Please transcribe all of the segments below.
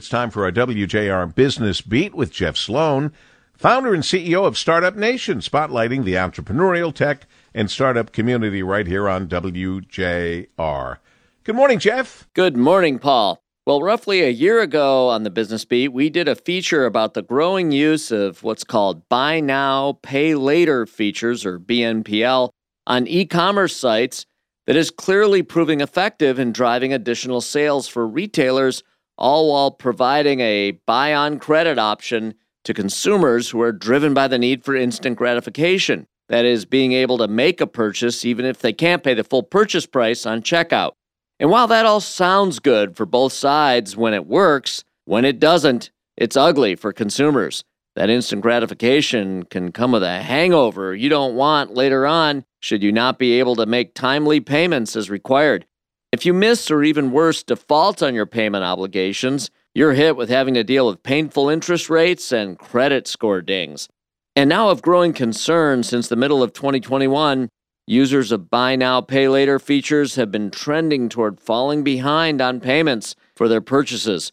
It's time for our WJR Business Beat with Jeff Sloan, founder and CEO of Startup Nation, spotlighting the entrepreneurial tech and startup community right here on WJR. Good morning, Jeff. Good morning, Paul. Well, roughly a year ago on the Business Beat, we did a feature about the growing use of what's called Buy Now, Pay Later features, or BNPL, on e commerce sites that is clearly proving effective in driving additional sales for retailers all while providing a buy on credit option to consumers who are driven by the need for instant gratification. That is, being able to make a purchase even if they can't pay the full purchase price on checkout. And while that all sounds good for both sides when it works, when it doesn't, it's ugly for consumers. That instant gratification can come with a hangover you don't want later on should you not be able to make timely payments as required. If you miss or even worse, default on your payment obligations, you're hit with having to deal with painful interest rates and credit score dings. And now, of growing concern since the middle of 2021, users of Buy Now, Pay Later features have been trending toward falling behind on payments for their purchases.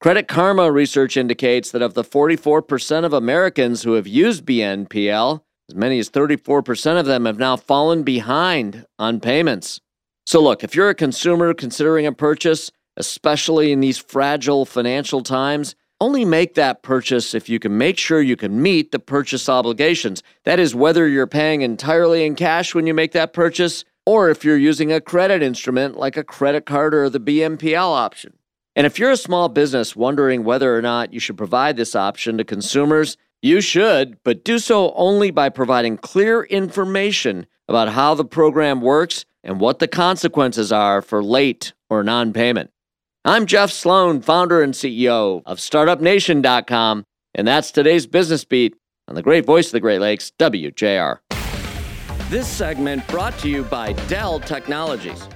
Credit Karma research indicates that of the 44% of Americans who have used BNPL, as many as 34% of them have now fallen behind on payments. So, look, if you're a consumer considering a purchase, especially in these fragile financial times, only make that purchase if you can make sure you can meet the purchase obligations. That is, whether you're paying entirely in cash when you make that purchase, or if you're using a credit instrument like a credit card or the BNPL option. And if you're a small business wondering whether or not you should provide this option to consumers, you should, but do so only by providing clear information about how the program works and what the consequences are for late or non payment. I'm Jeff Sloan, founder and CEO of StartupNation.com, and that's today's Business Beat on the great voice of the Great Lakes, WJR. This segment brought to you by Dell Technologies.